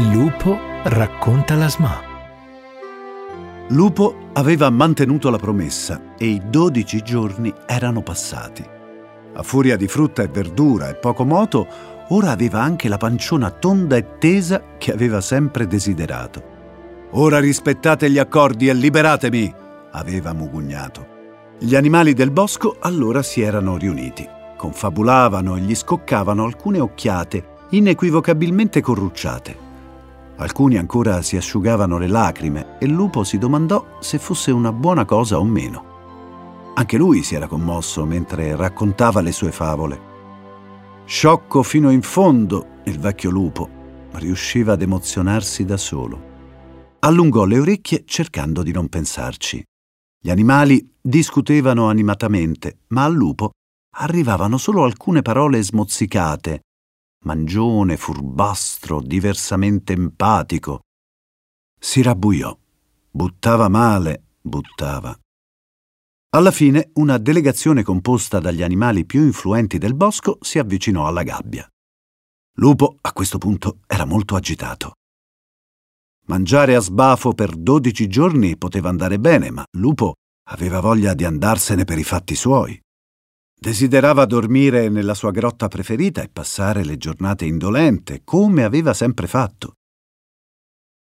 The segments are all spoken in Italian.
Lupo racconta la SMA. Lupo aveva mantenuto la promessa e i dodici giorni erano passati. A furia di frutta e verdura e poco moto, ora aveva anche la panciona tonda e tesa che aveva sempre desiderato. Ora rispettate gli accordi e liberatemi, aveva mugugnato. Gli animali del bosco allora si erano riuniti, confabulavano e gli scoccavano alcune occhiate inequivocabilmente corrucciate. Alcuni ancora si asciugavano le lacrime e Lupo si domandò se fosse una buona cosa o meno. Anche lui si era commosso mentre raccontava le sue favole. Sciocco fino in fondo, il vecchio lupo riusciva ad emozionarsi da solo. Allungò le orecchie cercando di non pensarci. Gli animali discutevano animatamente, ma al lupo arrivavano solo alcune parole smozzicate, mangione, furbastro, diversamente empatico. Si rabbuiò, buttava male, buttava. Alla fine una delegazione composta dagli animali più influenti del bosco si avvicinò alla gabbia. Lupo a questo punto era molto agitato. Mangiare a sbafo per dodici giorni poteva andare bene, ma Lupo aveva voglia di andarsene per i fatti suoi. Desiderava dormire nella sua grotta preferita e passare le giornate indolente, come aveva sempre fatto.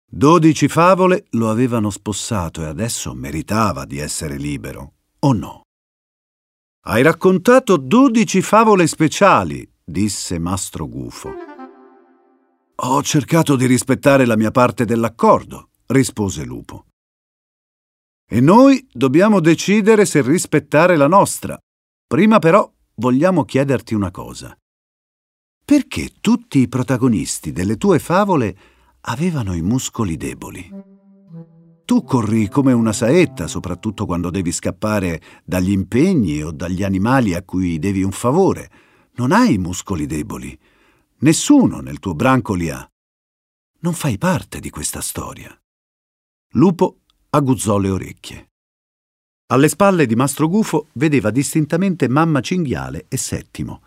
Dodici favole lo avevano spossato e adesso meritava di essere libero, o no? Hai raccontato dodici favole speciali, disse Mastro Gufo. Ho cercato di rispettare la mia parte dell'accordo, rispose Lupo. E noi dobbiamo decidere se rispettare la nostra, Prima però vogliamo chiederti una cosa. Perché tutti i protagonisti delle tue favole avevano i muscoli deboli? Tu corri come una saetta, soprattutto quando devi scappare dagli impegni o dagli animali a cui devi un favore. Non hai muscoli deboli. Nessuno nel tuo branco li ha. Non fai parte di questa storia. Lupo aguzzò le orecchie. Alle spalle di Mastro Gufo vedeva distintamente mamma Cinghiale e Settimo.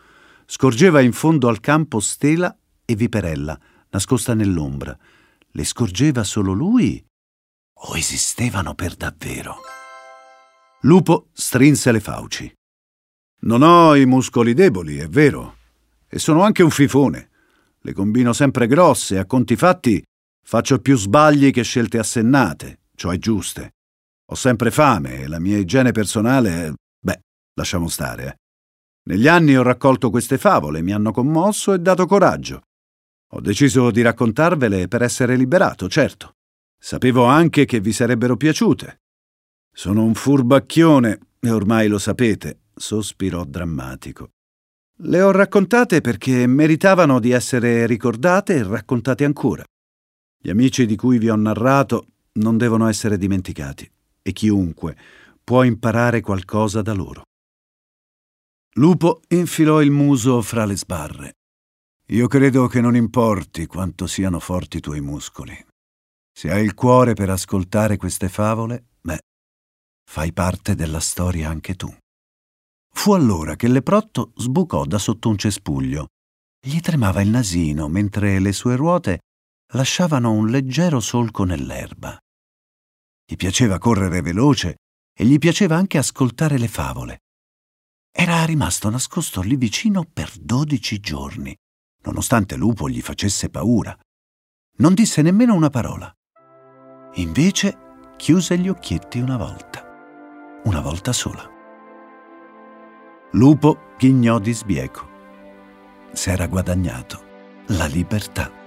Scorgeva in fondo al campo Stela e Viperella, nascosta nell'ombra. Le scorgeva solo lui o esistevano per davvero? Lupo strinse le fauci. Non ho i muscoli deboli, è vero, e sono anche un fifone. Le combino sempre grosse, a conti fatti faccio più sbagli che scelte assennate, cioè giuste. Ho sempre fame e la mia igiene personale... Beh, lasciamo stare. Eh. Negli anni ho raccolto queste favole, mi hanno commosso e dato coraggio. Ho deciso di raccontarvele per essere liberato, certo. Sapevo anche che vi sarebbero piaciute. Sono un furbacchione e ormai lo sapete, sospirò drammatico. Le ho raccontate perché meritavano di essere ricordate e raccontate ancora. Gli amici di cui vi ho narrato non devono essere dimenticati e chiunque può imparare qualcosa da loro. Lupo infilò il muso fra le sbarre. Io credo che non importi quanto siano forti i tuoi muscoli. Se hai il cuore per ascoltare queste favole, beh, fai parte della storia anche tu. Fu allora che Leprotto sbucò da sotto un cespuglio. Gli tremava il nasino mentre le sue ruote lasciavano un leggero solco nell'erba. Gli piaceva correre veloce e gli piaceva anche ascoltare le favole. Era rimasto nascosto lì vicino per dodici giorni, nonostante Lupo gli facesse paura. Non disse nemmeno una parola. Invece chiuse gli occhietti una volta, una volta sola. Lupo ghignò di sbieco. S'era guadagnato la libertà.